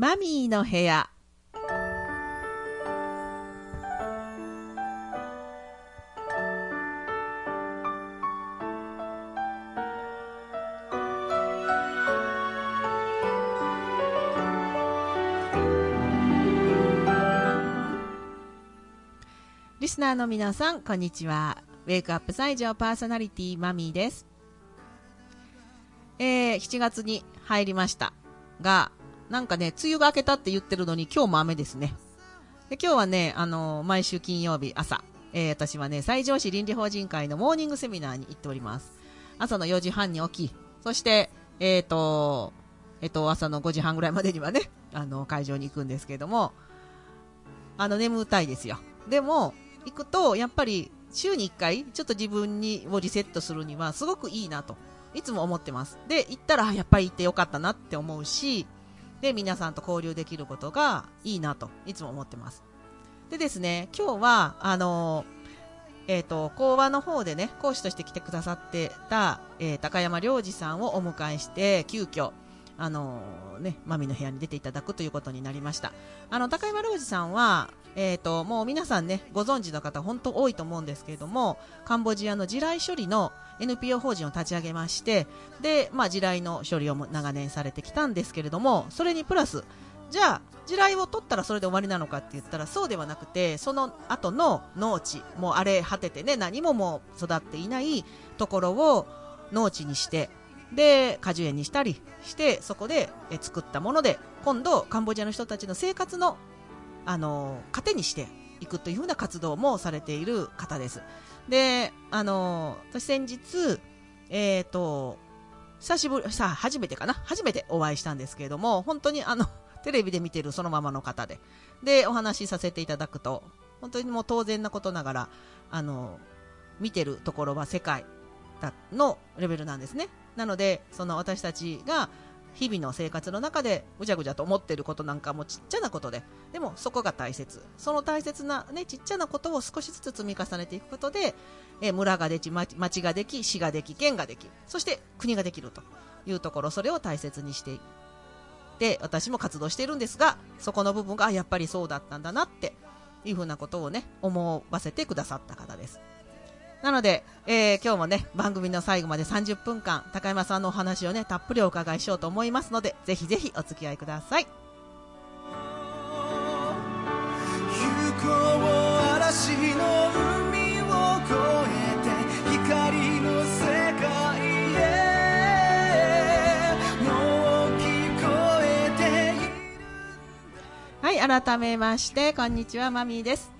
マミーの部屋リスナーの皆さん、こんにちは。ウェイクアップ西条パーソナリティマミーです。えー、7月に入りましたが、なんかね、梅雨が明けたって言ってるのに今日も雨ですね。で今日はね、あのー毎週金曜日朝、えー私はね、西条市倫理法人会のモーニングセミナーに行っております。朝の4時半に起き、そして、えっ、と、えっ、と、朝の5時半ぐらいまでにはね、あの、会場に行くんですけども、あの、眠たいですよ。でも、行くと、やっぱり、週に1回、ちょっと自分にをリセットするには、すごくいいなと、いつも思ってます。で、行ったら、やっぱり行ってよかったなって思うし、で、皆さんと交流できることがいいなと、いつも思ってます。でですね、今日は、あのえっ、と、講話の方でね、講師として来てくださってた、えー高山良二さんをお迎えして、急遽、あのね、マミの部屋に出ていただくということになりました。あの、高山良二さんは、えっ、と、もう皆さんね、ご存知の方、本当多いと思うんですけれども、カンボジアの地雷処理の NPO 法人を立ち上げまして、で、まあ、地雷の処理を長年されてきたんですけれども、それにプラス、じゃあ、地雷を取ったらそれで終わりなのかって言ったらそうではなくて、その後の農地、もう荒れ果ててね、何ももう育っていないところを農地にして、で、果樹園にしたりして、そこで作ったもので、今度、カンボジアの人たちの生活の、あの、糧にしていくというふうな活動もされている方です。で、あの、私先日、えっ、と、久しぶり、さあ、初めてかな？初めてお会いしたんですけれども、本当にあの、テレビで見てるそのままの方で、で、お話しさせていただくと、本当にもう当然なことながら、あの、見てるところは世界のレベルなんですね。なので、その私たちが日々の生活の中でぐちゃぐちゃと思ってることなんかもちっちゃなことで、でもそこが大切。その大切なね、ちっちゃなことを少しずつ積み重ねていくことで、え村ができ、町町ができ、市ができ、県ができ、そして国ができるというところ、それを大切にしていって、私も活動しているんですが、そこの部分が、やっぱりそうだったんだなっていうふうなことをね、思わせてくださった方です。なので、えー今日もね、番組の最後まで30分間、高山さんのお話をね、たっぷりお伺いしようと思いますので、ぜひぜひお付き合いください。行こう嵐の海を越えて光の世界へもう聞こえているはい、改めまして、こんにちは、マミーです。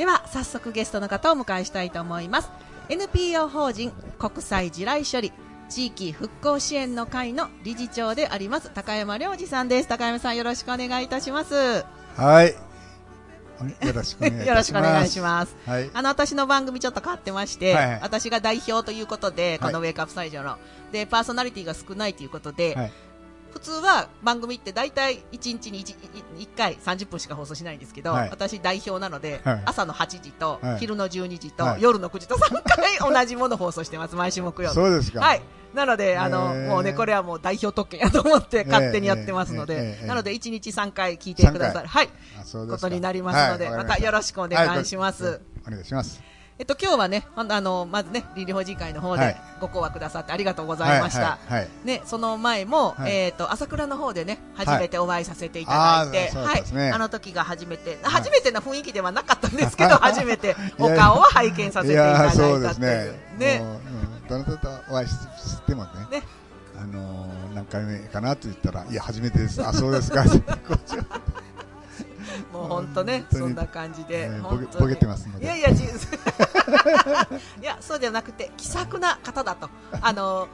では、早速ゲストの方をお迎えしたいと思います。NPO 法人国際地雷処理地域復興支援の会の理事長であります、高山良二さんです。高山さん、よろしくお願いいたします。はい。よろしくお願いします。あの、私の番組ちょっと変わってまして、はいはい私が代表ということで、このウはェイクアップサイジョの、で、パーソナリティが少ないということで、はい。普通は番組って大体1日に 1, 回30分しか放送しないんですけど、はい私代表なので、はい朝の8時と、はい昼の12時と、はい夜の9時と3回 同じもの放送してます、毎週木曜日。そうですか。はい。なので、あの、へーもうね、これはもう代表特権やと思って勝手にやってますので、ええええええなので1日3回聞いてください。はい。ことになりますので、はいまたよろしくお願いします。はいお願いします。えっと、今日はね、あの、まずね、倫理法人会の方ではいご講話くださってありがとうございました。はい。はい。ね、その前も、はいえっ、と、朝倉の方でね、初めてお会いさせていただいて、はいですねあの時が初めて、はい初めてな雰囲気ではなかったんですけど、初めてお 顔を拝見させていただいたっていう。ね。ねどなたとお会いししてもね。ねあのー何回目かなと言ったら、いや、初めてです。あ、そうですか。こっちは もう本当ね、そんな感じで、ねボケボケてます。いやいや、じ いや、そうじゃなくて、気さくな方だと。あの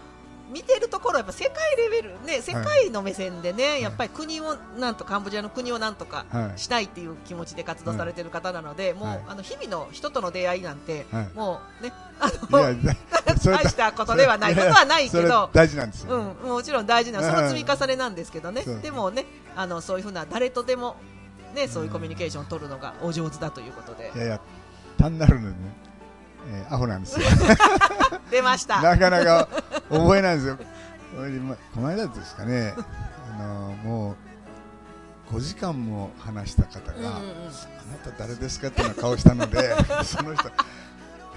見てるところはやっぱ世界レベル、ね、世界の目線でね、やっぱり国をなんとカンボジアの国をなんとかはい。したいっていう気持ちで活動されてる方なので、もう、はい。あの日々の人との出会いなんて、はい。もうね、あいの大したことではない。ことはないけど、大事なんですよ。うん、もちろん大事なその積み重ねなんですけどね。でもね、あのそういうふうな誰とでもね、そういうコミュニケーションを取るのがお上手だということでい、やいや、単なるのね、えーアホなんですよ。出ました。なかなか覚えないんですよ。この間ですかね、あのもう5時間も話した方が、うんあなた誰ですかっていう顔したので その人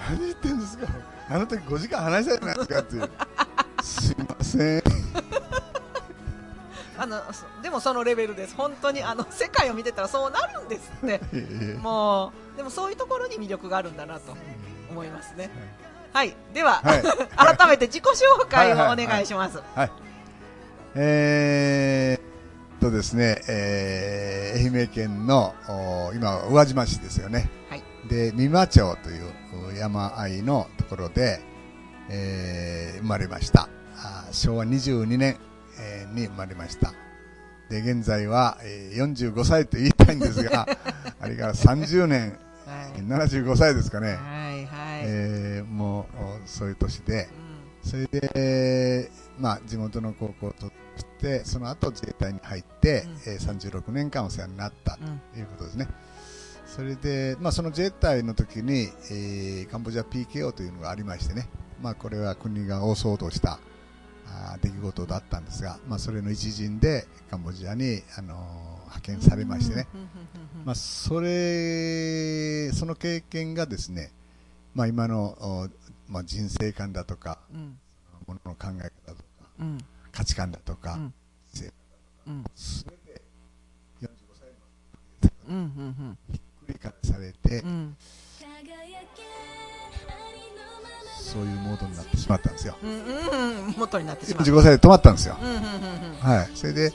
何言ってんですかあの時5時間話したじゃないですかっていうすいませんあのそでもそのレベルです。本当にあの世界を見てたらそうなるんですって。もうでもそういうところに魅力があるんだなと思いますね。はい。では、はい。改めて自己紹介をお願いします、はい。えーっとですね、えー愛媛県の、お今、宇和島市ですよね。はい。で、三間町というお山あいのところで、えー生まれました。あー昭和22年、えーに生まれました。で、現在は、えー45歳と言いたいんですが、あれから30年、はい。75歳ですかね。はいはい、えーもう、おそういう年で、うそれで、まあ、地元の高校を卒して、その後自衛隊に入って、うん。えー36年間お世話になったんうん。ということですね。それで、まあ、その自衛隊の時に、えーカンボジア PKO というのがありましてね、まあ、これは国が大騒動した出来事だったんですが、まあ、それの一陣でカンボジアに、あのー派遣されましてね、うんうんうんうんまあ、それ、その経験がですね、まあ、今の、おまあ、人生観だとか、うん。ものの考え方とか、うん。価値観だとか、うん。せうん。すべて45歳うんうん。ひっくり返されて、うんそういうモードになってしまったんですよ。うんうんうん元になってしまう45歳で止まったんですよ。うんうんうんはい。それで、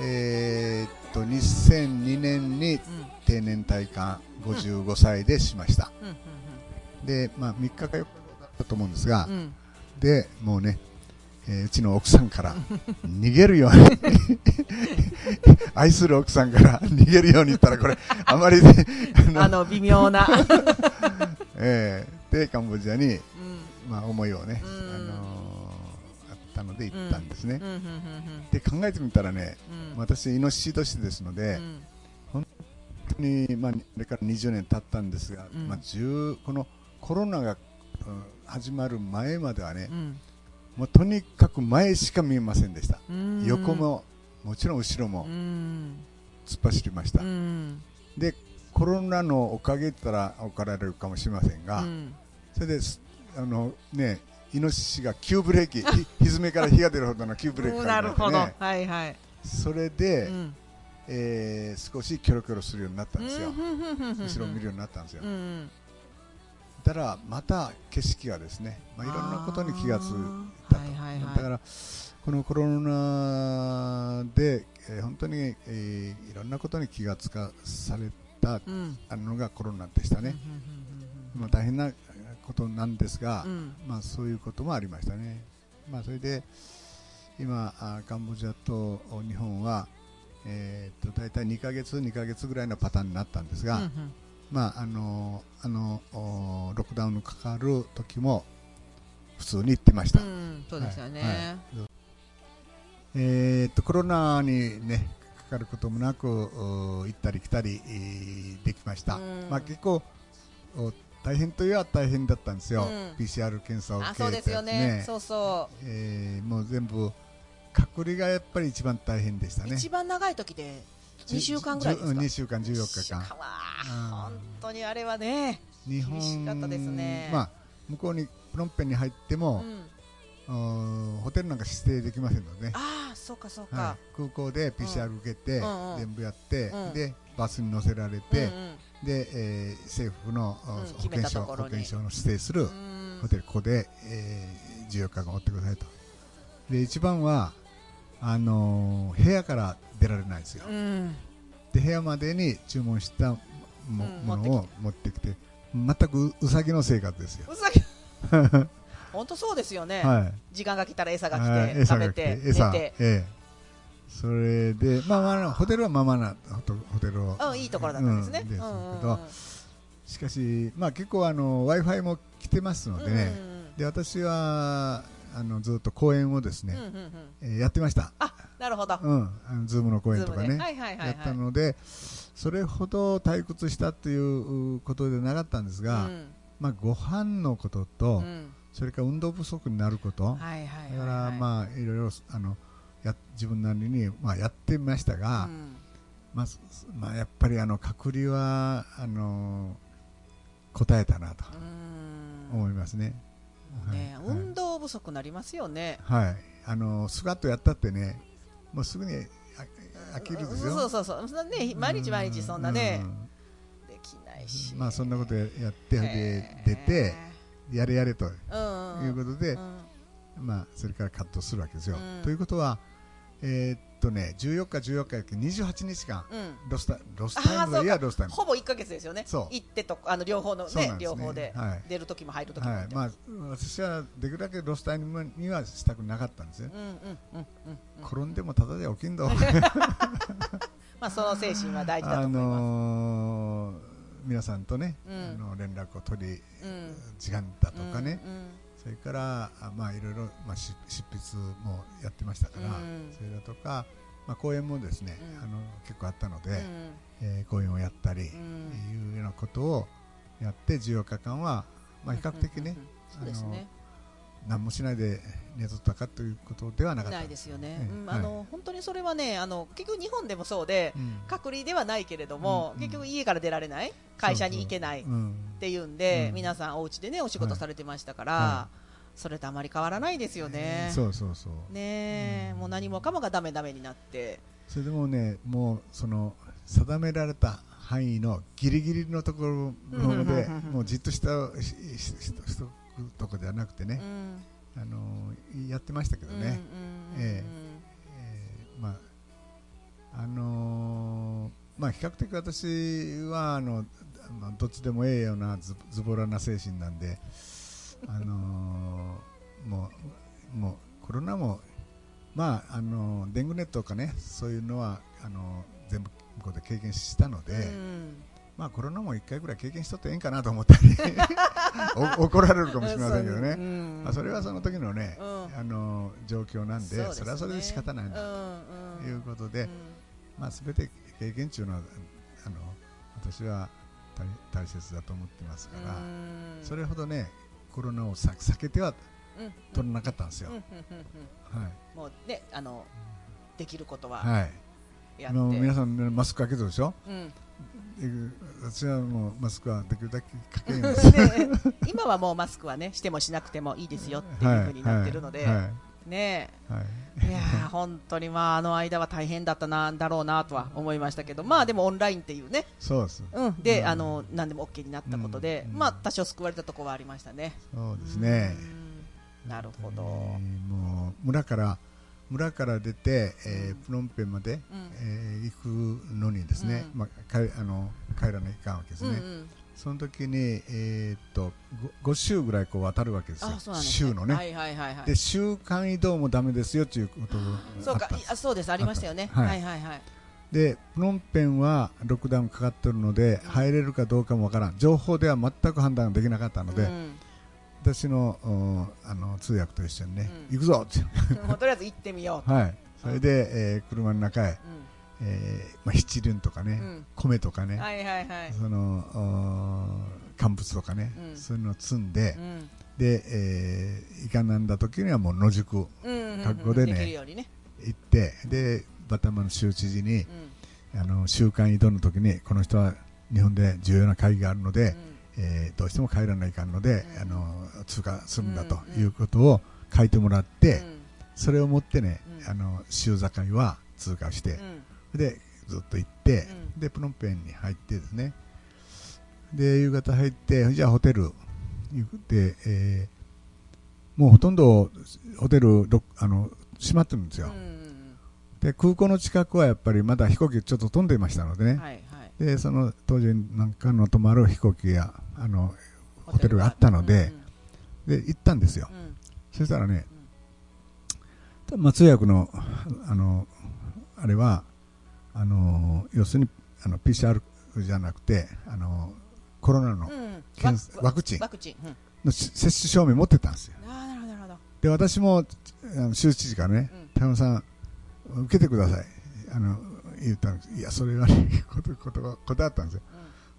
えーっと、2002年にうん定年退官55歳でしました。うんうんで、まあ、3日か4日だったと思うんですがうんう、んで、もうね、えーうちの奥さんから逃げるように愛する奥さんから逃げるように言ったらこれあまりねあのあの微妙な えーでカンボジアに、うん。まあ、思いをね、うん。あのーあったので行ったんですね、で考えてみたらねうん。私イノシシ年ですので、うん。本当に、まあ、これから20年経ったんですが、うん。まあ、10このコロナが、うん始まる前まではね、うん。もうとにかく前しか見えませんでした、うん。横ももちろん後ろうもん。突っ走りました、うん。でコロナのおかげったら怒られるかもしれませんが、うんそれですあのねイノシシが急ブレーキひひずめから火が出るほどの急ブレーキうんかなるほど。はいはい。それで、うん。えー少しキョロキョロするようになったんですよ、後ろを見るようになったんですよ、うんうん。だからまた景色がですね、まあ、いろんなことに気がついたと、はいはいはい。だからこのコロナで、えー本当に、えーいろんなことに気がつかされたうん。あのがコロナでしたね、まあ、大変なことなんですが、うん。うんまあ、そういうこともありましたね、まあ、それで今あカンボジアと日本は、えー、と大体2ヶ月2ヶ月ぐらいのパターンになったんですが、うんうん。まああのあのおロックダウンのかかる時も普通に行ってました、うんそうですよね、はいはい。えー、とコロナに、ね、かかることもなくお行ったり来たり、えーできました、うん。まあ、結構お大変といえば大変だったんですよ、うん。PCR 検査を受けてあそうですよね。そうそえーもう全部隔離がやっぱり一番大変でしたう、ね。一番長い時で2週間ぐらいですか？2週間14日間。本当にあれはね日厳しかったですね。まあ、向こうにプノンペンに入ってうも、ん。おーホテルなんか指定できませんのでね、ああそうかそうか、はい、空港で PCR 受けて、うんうん。全部やって、うん。でバスに乗せられて、うんうんで、えー政府の、おうん保険証保険証の指定するうん。ホテルここで、えー、14日間おってくださいと。で一番はあのー部屋から出られないですよ、うん。で部屋までに注文したも,、うんものを持ってきて。全くううさぎの生活ですよ、うさぎ本当そうですよね、はい。時間が来たら餌がはい来て食べて寝餌て。ええそれでまあまあホテルはまあまあなホテルを。うんいいところだったんですね、うんですけどしかしまあ結構あの w i f i も来てますのでね、で私はあのずっと講演をですね、うえーやってました、あなるほど、うん、あの Zoom の講演とかね、 Zoom ではいはいはいはい。やったのでそれほど退屈したということでなかったんですが、うん。まあ、ご飯のことと、うん。それから運動不足になること、だからまあいろいろあのや自分なりに、まあ、やってみましたが、うん。まあすまあ、やっぱりあの隔離はあの答えたなとうん。思いますね。ねはい。運動不足になりますよね。はい、あのスクワットやったってね、もうすぐにあ飽きるですよ。そうそうそう。ね毎日毎日そんなねうできないし。まあそんなことやって、で出て、やれやれということで、うん。まあそれからカットするわけですよ。うん。ということは、えーっとね、14日、14日、28日間、うん。ロスタロスタイムのいやロスタイム。ほぼ1ヶ月ですよね。そう。行ってとあの両方のねね。両方ではい。出る時も入る時もはい、まあ私はできるだけロスタイムにはしたくなかったんですよ。転んでもただで起きんど。まあその精神は大事だとあ思います。のー皆さんとね、うん。あの連絡を取り、うん。時間だとかね、うんうんそれからあまあいろいろまあし執筆もやってましたから、うん。それだとかまあ講演もですね、うん。あの結構あったので、うん。えー講演をやったり、うん。いうようなことをやって14日間はまあ比較的ね、そうですね。何もしないで寝とったかということではなかった。ないですよね。ええ。うんあの本当にそれはねあの結局日本でもそうでうん。隔離ではないけれどもうん結局家から出られない会社に行けないっうん。ていうんでうん。皆さんお家でねお仕事されてましたかはらそれとあまり変わらないですよね。そうそうそう。ねえもう何もかもがダメダメになって。それでもねもうその定められた範囲のギリギリのところうんうんのでうん。うんもうじっとしたししししとくとこじゃなくてね、うん。あのやってましたけどね、ええ。ーまああのーまあ比較的私はあのまあどっちでもええようなズズボラな精神なんで、あのーもうもうコロナもまああのーデング熱とかねそういうのはあのー全部向こうで経験したので、うんまあコロナも一回ぐらい経験しとってええんかなと思ったり お怒られるかもしれませんけどね。うん。まあ、それはその時のね、うん。あの状況なんでね。それはそれで仕方ないなとうんいうことで、うん。まあ、全て経験中のあの私は大大切だと思ってますから、うん。それほどねコロナをさ避けてはうん。取らなかったんですよ、もうねあのできることははいあの皆さん、ね、マスクかけてるでしょ？うん。で私はもうマスクはできるだけかけるんですで今はもうマスクはねしてもしなくてもいいですよっていうふうになってるので、はいはいね。はい。えいやー本当にまああの間は大変だったなんだろうなとは思いましたけど。まあでもオンラインっていうね、そうです。うん、で、うん。あの何でも OK になったことで、うん。まあ多少救われたところはありましたね。そうですね、うん。なるほど。えーもう村から村から出て、えーうん。プノンペンまで、うん。えー行くのにですね、うん。まあ、かいあの帰らないかんわけですね、うんうん。その時に、えーっと 5, 週ぐらいこう渡るわけですよ。す週のね、はいはいはいはい。で週間移動もダメですよということがそうか。あそうです。ありましたよね。あったはいはいはい。でプノンペンはロックダウンかかってるので、うん。入れるかどうかもわからん。情報では全く判断できなかったので、うん私のおあの通訳と一緒にね、うん。行くぞって。とりあえず行ってみようと、はい、それで、えー車の中へ、うえーまあ、七輪とかね、んうん。米とかね、はいはいはい。そのお乾物とかね、うん。そういうのを積んで、うん。で、えー、いかなんだ時にはもう野宿覚悟でねね、行って、でバタマの州知事にうん。あの週間移動の時にこの人は日本で重要な会議があるので、えーどうしても帰らないかんので、うん。あの通過するんだとうんいうことを書いてもらって、うん。それを持ってね、うん。あの州境は通過して、うん。でずっと行って、うん。でプノンペンに入ってですね。で夕方入ってじゃあホテル行って、えーもうほとんどホテルどあの閉まってるんですよ、うんで空港の近くはやっぱりまだ飛行機ちょっと飛んでましたのでね、はいはい。でその当時なんかの泊まる飛行機やあのホテルがあったのでで行ったんですよ、そしたらね、まあ、通訳のあのあれはあの要するにあの PCR じゃなくてあのコロナのワクチン。のし接種証明持ってたんですよ。で私もあの州知事からねうん「田山さん受けてください」あの言ったんです。いやそれはね ことこと断ったんですよ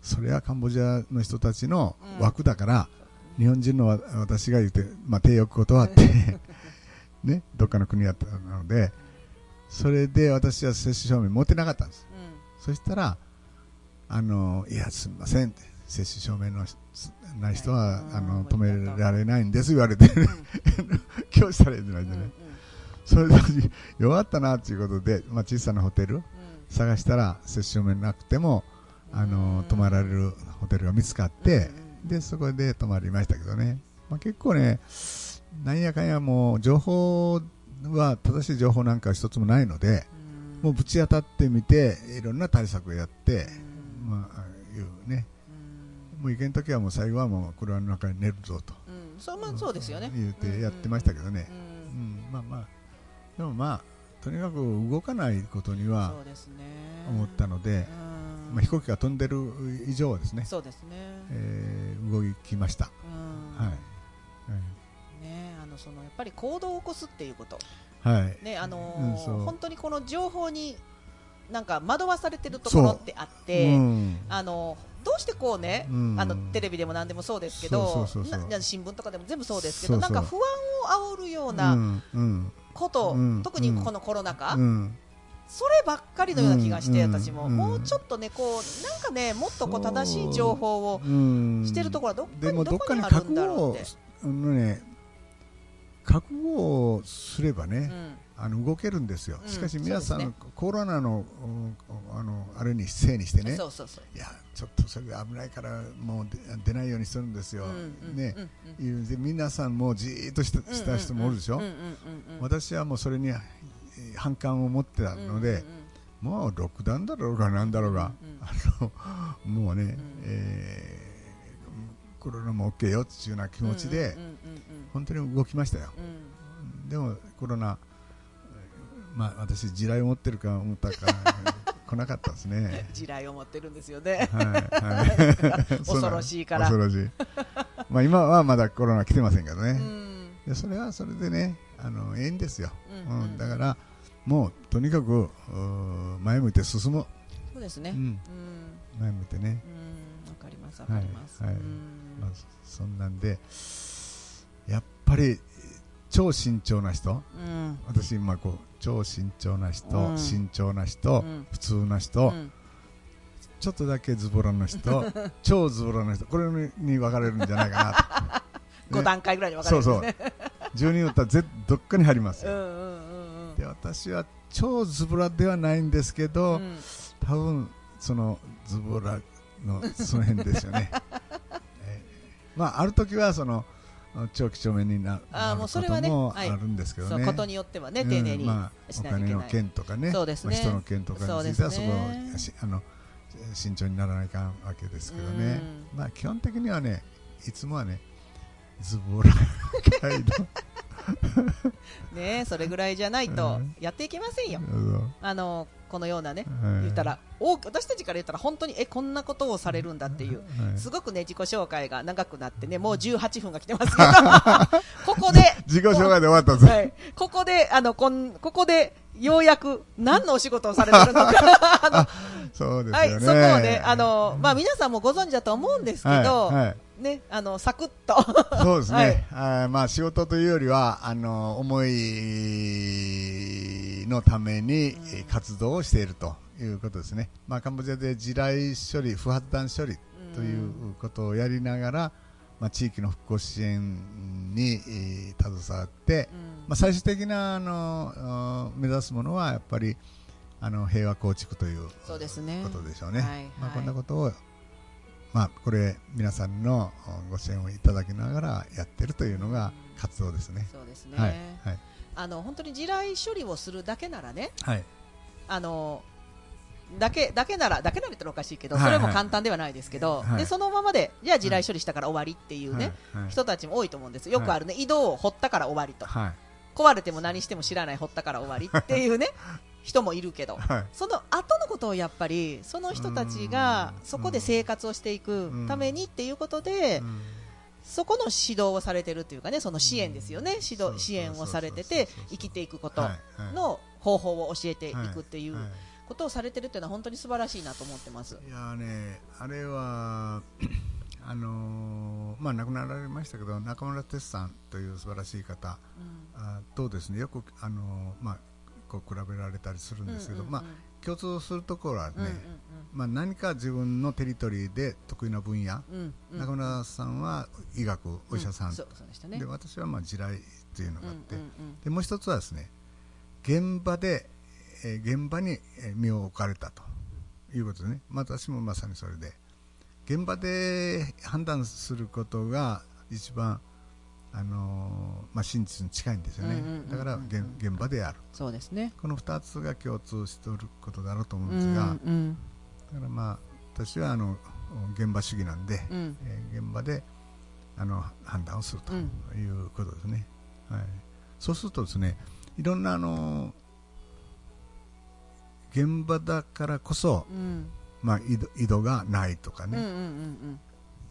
それはカンボジアの人たちの枠だから、日本人のわ私が言って、まあ、手を断って、ね、どっかの国やったので、それで私は接種証明持ってなかったんです。うそしたらあのいやすみませんって接種証明のない人は、はいあのうん止められないんです言われて、んうん。今日したらいいんじゃないんうんうん。でね、それで弱ったなということで、まあ、小さなホテル探したら接種証明なくてもあの泊まられるホテルが見つかって、でそこで泊まりましたけどね、まあ、結構ねなんやかんやもう情報は正しい情報なんか一つもないのでうんもうぶち当たってみていろんな対策をやって、うんまあいうね。うんもう行けん時はもう最後はもう車の中に寝るぞと。うん。そうまあそうですよね。言ってやってましたけどね。う、うん。ん。まあまあ。でもまあとにかく動かないことには思ったので、うんまあ、飛行機が飛んでる以上はですね、そうですね。えー動きました、うん。はい。ねあのそのやっぱり行動を起こすっていうこと。はい、はいねあのーうん本当にこの情報になんか惑わされてるところってあって、う。ん。あのどうしてこうね、うん。あのテレビでも何でもそうですけど新聞とかでも全部そうですけどなんか不安を煽るようなこと、うん。特にこのコロナ禍、うんそればっかりのような気がして、うん私も、うん。もうちょっとねこうなんかねもっとこう正しい情報をうん。してるところはどっかでにどこにあるんだろうって、あのね覚悟をすればね、うん。あの動けるんですよ、うん。しかし皆さん、コロナのうんあのあれにせいにしてねいやちょっとそれ危ないからもう出出ないようにするんですよ、ね。皆さんもじーっとしたした人もおるでしょ、私はもうそれにえー反感を持ってたので、もうロックダウンだろうがなんだろうが、あのもうね、ん。えーコロナも OK よっていうような気持ちで、うんうんうんうん本当に動きましたよ、うん。でもコロナ、まあ、私、地雷を持ってるか思ったか 来なかったですね。地雷を持ってるんですよね。はいはい、恐ろしいから。恐ろしい。まあ今はまだコロナ来てませんけどうね。ん。でそれはそれでね、あのええんですよ。ううんん、だからもうとにかく前向いて進もそうですね。う。ううん。ん、前向いてね。うん、わかります、わかります。はい。はいうん。まあそんなんでやっぱり超慎重な人。うん。私今こう超慎重な人、うん。慎重な人、うん。普通な人、うん。ちょっとだけズボラな人 超ズボラな人これに分かれるんじゃないか5 段階ぐらいに分かれそうそうるんですね。10人だったらぜどっかに入りますよ、うんうん私は超ズボラではないんですけど、うん。多分そのズボラのその辺ですよね、えーまあある時はその長期帳面になるこもうそれはねあるんですけどね、そうことによってはね、うん丁寧にまあ、しお金の。件とかね。そうですね。まあ、人の件とかについてはそこそうですね。をしあの慎重にならないかんわけですけどね、まあ、基本的にはねいつもはねズボラ 態度 ねそれぐらいじゃないとうん。やっていけませんよ。あのこのようなね、はい言ったら、多く私たちから言ったら本当にえこんなことをされるんだっていう。はいすごくね自己紹介が長くなってねもう18分が来てますけど。ここで自己紹介で終わったんです、はい、ここであのこんここでようやく何のお仕事をされてるのか。あのそうですはい、そこをね、あの、まあ、皆さんもご存知だと思うんですけど、はいはいね、あの、サクッと。そうですはい。ね、あーまあ、仕事というよりはあの思いのためにえー活動をしているということですね、まあ、カンボジアで地雷処理、不発弾処理ということをやりながら、まあ、地域の復興支援にえー携わって、まあ、最終的なあの目指すものはやっぱりあの平和構築というそうですね。ことでしょうね。はいまあ、はいこんなことを、まあ、これ皆さんのおご支援をいただきながらやってるというのが活動ですね。そうですね。はいはい。あの、本当に地雷処理をするだけならね、はい。あの、だけ、だけなら、だけならってのはおかしいけど、はいそれも簡単ではないですけど、はい。で、そのままで、じゃあ地雷処理したから終わりっていうね、はい。はい。人たちも多いと思うんです。よ。よくあるね、井戸を掘ったから終わりと。はい壊れても何しても知らない掘ったから終わりっていうね、人もいるけど、はい。その後のことをやっぱりその人たちがうん。そこで生活をしていくためにっていうことで、うん。そこの指導をされてるっていうかねその支援ですよね。指導支援をされてて生きていくことの方法を教えていくっていうことをされてるっていうのは本当に素晴らしいなと思ってます。いやーね、あれは、あのーまあ、亡くなられましたけど、中村哲さんという素晴らしい方うん。あとですね、よく、あのーまあ、こう比べられたりするんですけど、まあ、共通するところはね、まあ、何か自分のテリトリーで得意な分野、中村さんは医学、お医者さん、で私はまあ地雷っていうのがあって、でもう一つはですね現場で、えー現場にえー身を置かれたということですね、まあ私もまさにそれで現場で判断することが一番、あのーまあ、真実に近いんですよね、うんうんうんうんだから現現場でやる。そうですね。この2つが共通しておることだろうと思ううんんですが、うんだからまあ私はあの現場主義なんで、うん。えー現場であの判断をするとうんいうことですね、はい、そうするとですねいろんなあの現場だからこそ、うんまあ、井戸井戸がないとかうんうんうね、ん。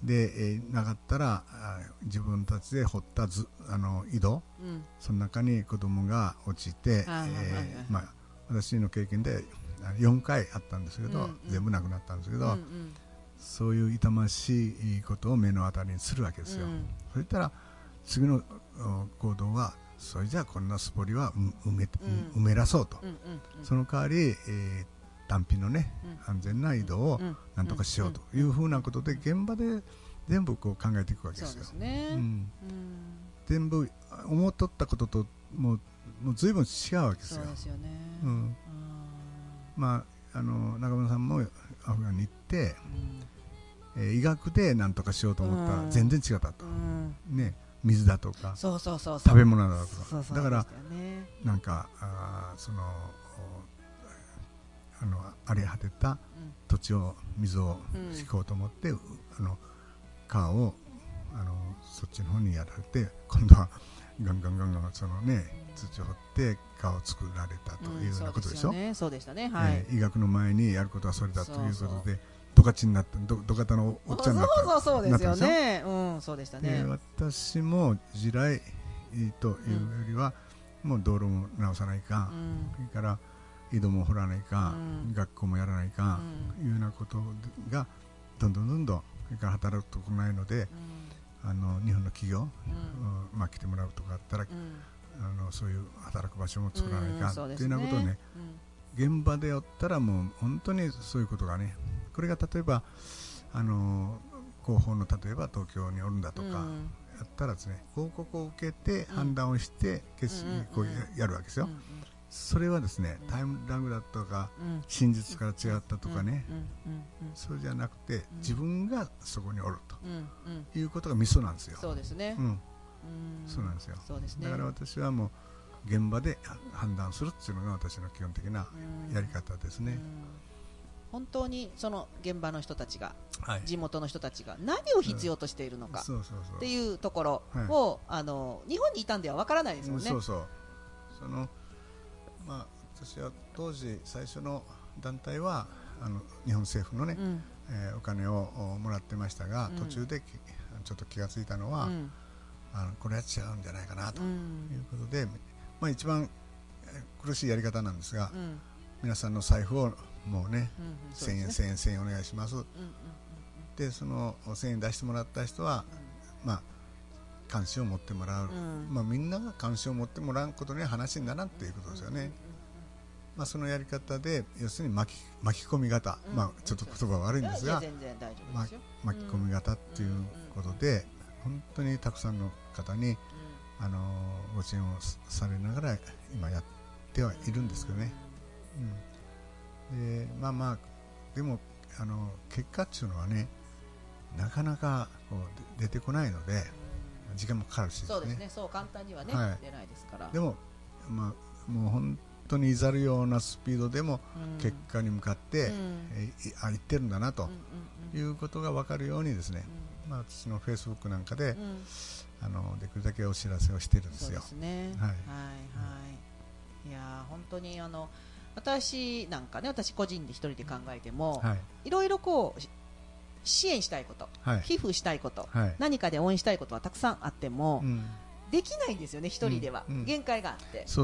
で、えーなかったらあ自分たちで掘ったずあの井戸うん。うんその中に子供が落ちて、はいはいはいはい。えーまあ、私の経験であ4回あったんですけど、うんうん。全部なくなったんですけど、うんうん。そういう痛ましいことを目の当たりにするわけですよ、うん。そしたら次のお行動はそれじゃあこんなスポリはう埋め,、うん。埋めらそうと、うんうんその代わり、えー単品のね、うん。安全な移動をうん。なんとかしようというふうなことで現場で全部こう考えていくわけですよ。全部思っとったことともうもう随分違うわけですよ。まああの中村さんもアフガンに行って、うん。えー医学でなんとかしようと思ったうん。ら全然違ったと、うん。ね。水だとかそうそうそうそう。食べ物だとか。だからなんかあーそのおあの荒れ果てたうん。土地を水をうん引こうと思って、うあの川をあのそっちの方にやられて今度はガンガンガンガンそのね土を掘って川を作られたというようなことでしょ、うんそうですよねそうでしたねはい。えー医学の前にやることはそれだということでドカチになったどどかたのおっちゃんになった。そうそうそうですよね。うんそうでしたね。で私も地雷というよりは、もう道路も直さないか、うん。それから井戸も掘らないか、うん。学校もやらないか、いうようなことがどんどんどんどんそれから働くとこないのであの日本の企業、うん。うん。まあ、来てもらうとかあったら、うん。あのそういう働く場所も作らないか、うんそうですっていうようなことをね現場でやったらもう本当にそういうことがねこれが例えばあの広報の例えば東京におるんだとか、うん。やったらですね報告を受けて判断をしてうん。こうややるわけですよ、うんそれはですねうん。タイムラグだとかうん。真実から違ったとかね、それじゃなくて自分がそこにおると。いうことがミソなんですよ、そうですね。うん、うん。そうなんですよ。そうですね。だから私はもう現場で判断するっていうのが私の基本的なうん。やり方ですね、うん。本当にその現場の人たちがはい。地元の人たちが何を必要としているのかっていうところを、あの日本にいたんではわからないですもんね。そうそう。そのまあ私は当時最初の団体はあの日本政府のね、うん。えーお金をおもらってましたが、うん。途中できちょっと気がついたのは、うん。あのこれは違うんじゃないかなとういうんことで、まあ、一番えー苦しいやり方なんですが、うん。皆さんの財布をもうねうん1000円、1000円、1000円お願いします。でその1000円出してもらった人は、まあ、関心を持ってもらう、うん。まあ、みんなが関心を持ってもらうことには話にならんということですよね、まあ、そのやり方で要するに巻き巻き込み型、うん。まあ、ちょっと言葉悪いんですが。巻き込み型っていうことで、本当にたくさんの方に、あのご支援をされながら今やってはいるんですけどね、うん、でまあまあでもあの結果っていうのはねなかなかこうで出てこないので時間もかかるしそうですね、そう簡単にはね、はい。出ないですから。でも、まあ、もう本当にいざるようなスピードでもうん。結果に向かって、うん。えいあ言ってるんだなとうんうんうん。いうことが分かるようにですね、まあ、私のフェイスブックなんかで、うん。うんあのできるだけお知らせをしてるんですよ。そうで。すね。はい。はいはい。いやー本当にあの私なんかね、私個人で一人で考えても、はい。いろいろこうし支援したいこと、はい。寄付したいこと、はい。何かで応援したいことはたくさんあっても、うん。できないんですよね一人では、うん。うん。限界があって。そ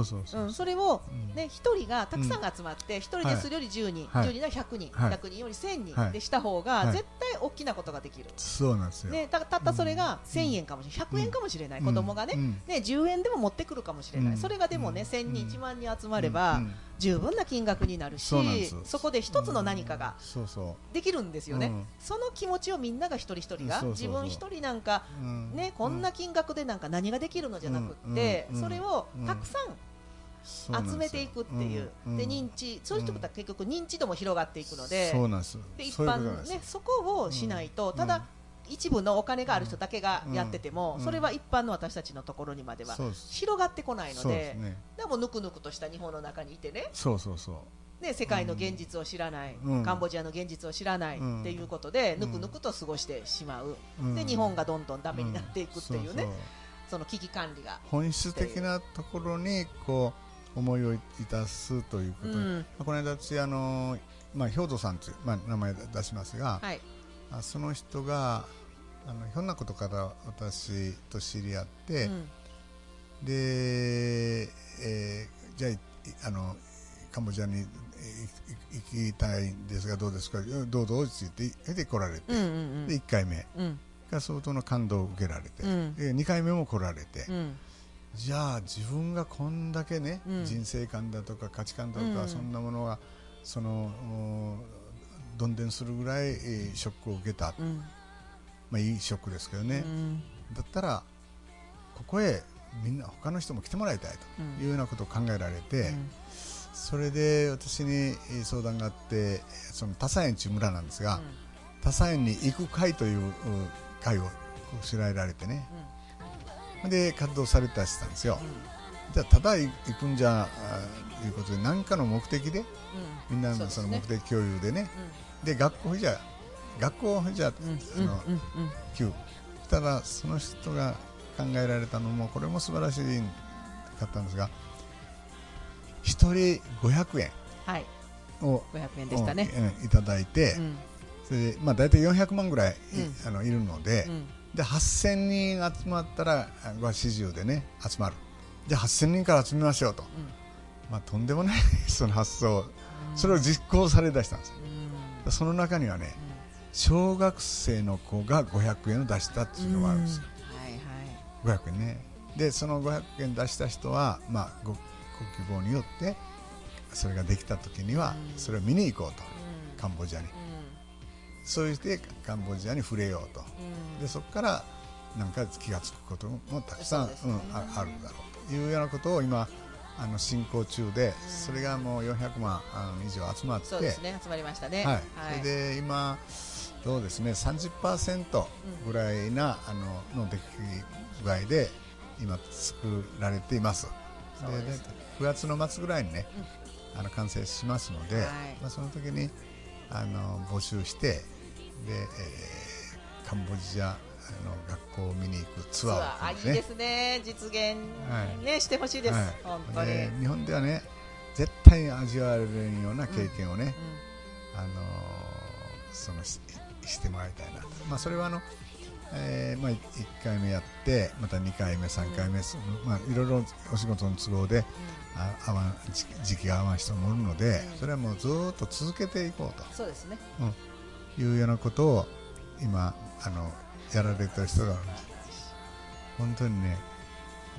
れをうん。ね一人がたくさんが集まって一人でするより10人、はい。10人なら100人、はい。100人より1000人、はい。でした方がはい。絶対大きなことができる、そうなんですよ。ね、たたったそれが1000円かもしれない。100円かもしれない、うん。子供がね,、うん。ね10円でも持ってくるかもしれない、うん。それがでもねうん。1000人、うん1万人集まれば、うん。十分な金額になるしそこで一つの何かがそうそできるんですよね、うん。その気持ちをみんなが一人一人が自分一人なんかね、こんな金額でなんか何ができるのじゃなくって、それをたくさん集めていくっていう、んん。で認知そういう人は結局認知度も広がっていくので,、そうなんです。で一般ねそこをしないと、うん。ただ、一部のお金がある人だけがやってても、うん。それは一般の私たちのところにまでは広がってこないのででもぬくぬくとした日本の中にいてね。そうそうそう。ね世界の現実を知らない、うん。カンボジアの現実を知らないうん。っていうことで、うん。ぬくぬくと過ごしてしまう、うん。で日本がどんどんダメになっていくっていうね、その危機管理が。本質的なところにこう思いをいたすということで、うん。まあこの間私あのまあ兵頭さんというまあ名前出しますが、はい。あその人があのひょんなことから私と知り合って、うん。で、えーじゃあいあのカンボジアに行きたいんですがどうですか？どうぞって言って出て来られて、うんうんで1回目。うん。が相当の感動を受けられて、うん。で2回目も来られて、うんじゃあ自分がこんだけね、うん。人生観だとか価値観だとか、うん。そんなものがそのおどんでんするぐらい、えーショックを受けた、うん。まあ、いいショックですけどね、うん。だったらここへみんな他の人も来てもらいたいと。いうようなことを考えられて、それで私にえー相談があってその多彩園という村なんですが、多彩園に行く会というう会を知られてねで活動されたりしたんですよ、じゃあただ行くんじゃあいうことで何かの目的でみんなのその目的共有でね。で学校じゃ学校じゃあの旧ただその人が考えられたのもこれも素晴らしかったんですが一人500円はい。を500円でしたね。うんいただいて、うん。それでまあ大体400万ぐらい、うん。あのいるので、うんで8000人集まったらあご指示でね集まる。じゃあ8000人から集めましょうと、まあ、とんでもない その発想。それを実行されだしたんですよ。うん。その中にはね小学生の子が500円を出したっていうのがあるんですよ、はいはい。500円ね。でその500円出した人は、まあ、ごご希望によってそれができた時にはうん。それを見に行こうと。うん。カンボジアに。うそうしてカンボジアに触れようと。んうん。でそこからなんか気が付くこともたくさんね。うん、ああるだろうというようなことを今あの進行中で、それがもう400万あの以上集まってそうですね集まりましたね。はい。それで今どうですね30%ぐらいな、あのの出来具合で今作られています。ですで9月の末ぐらいにね、あの完成しますので、はい。まあ、その時にあの募集してで、えーカンボジアの学校を見に行くツアーをツアー。あいいですね。実現はい。ねしてほしいです。はい。本当に。で日本ではね絶対に味わえるような経験をね、あのーそのししてもらいたいな。と、まあ、それはあの、えーまあ、1回目やってまた2回目3回目、そのまあ、いろいろお仕事の都合であ合わん時時期が合わん人もおるので、うん。それはもうずーっと続けていこうと。うんそうですねいうようなことを今あのやられてる人が本当にね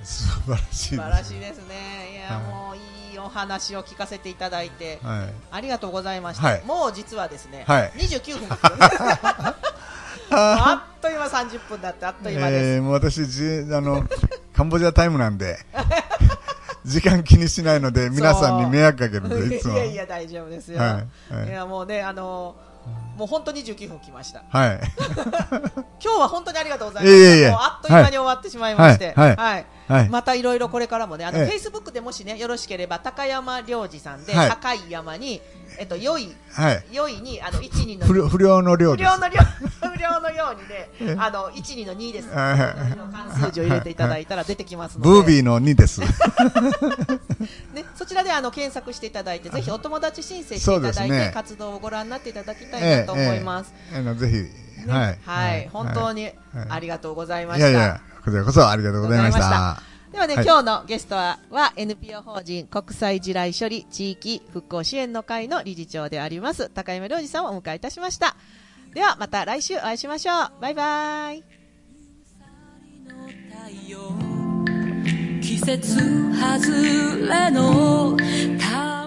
素晴らしいです素晴らしいですね。いやはい。もういいお話を聞かせていただいてはい。ありがとうございました、はい。もう実はですね、はい。29分ですよねあっという間30分だってあっという間です、えーもう私じあのカンボジアタイムなんで 時間気にしないので皆さんに迷惑かけるんでいつも。いやいや大丈夫ですよ、はい。はい。いやもうねあのもう本当に29分来ました。はい。今日は本当にありがとうございました。いえいえもうあっという間に終わってしまいまして、はい。はい。はいまたいろいろこれからもね、あの、ええ。フェイスブックでもしね、よろしければ、高山良二さんで、はい。高い山に、えっと、良い、はい。良いに、あの、一二の不良の量です不良の量、不良のようにね、あの、一二の二です。関数字を入れていただいたら出てきますので。ブービーの2です。ね、そちらであの検索していただいて、ぜひお友達申請してそいうただいて、ね。活動をご覧になっていただきたいなと思います。ええええあのぜひ、ねはい。はい、本当にはい。ありがとうございました。いやいやこちらこそありがとうございましありがとうございた。ではね、はい。今日のゲストはは NPO 法人国際地雷処理地域復興支援の会の理事長であります高山良二さんをお迎えいたしました。ではまた来週お会いしましょう。バイバイ季節外れの太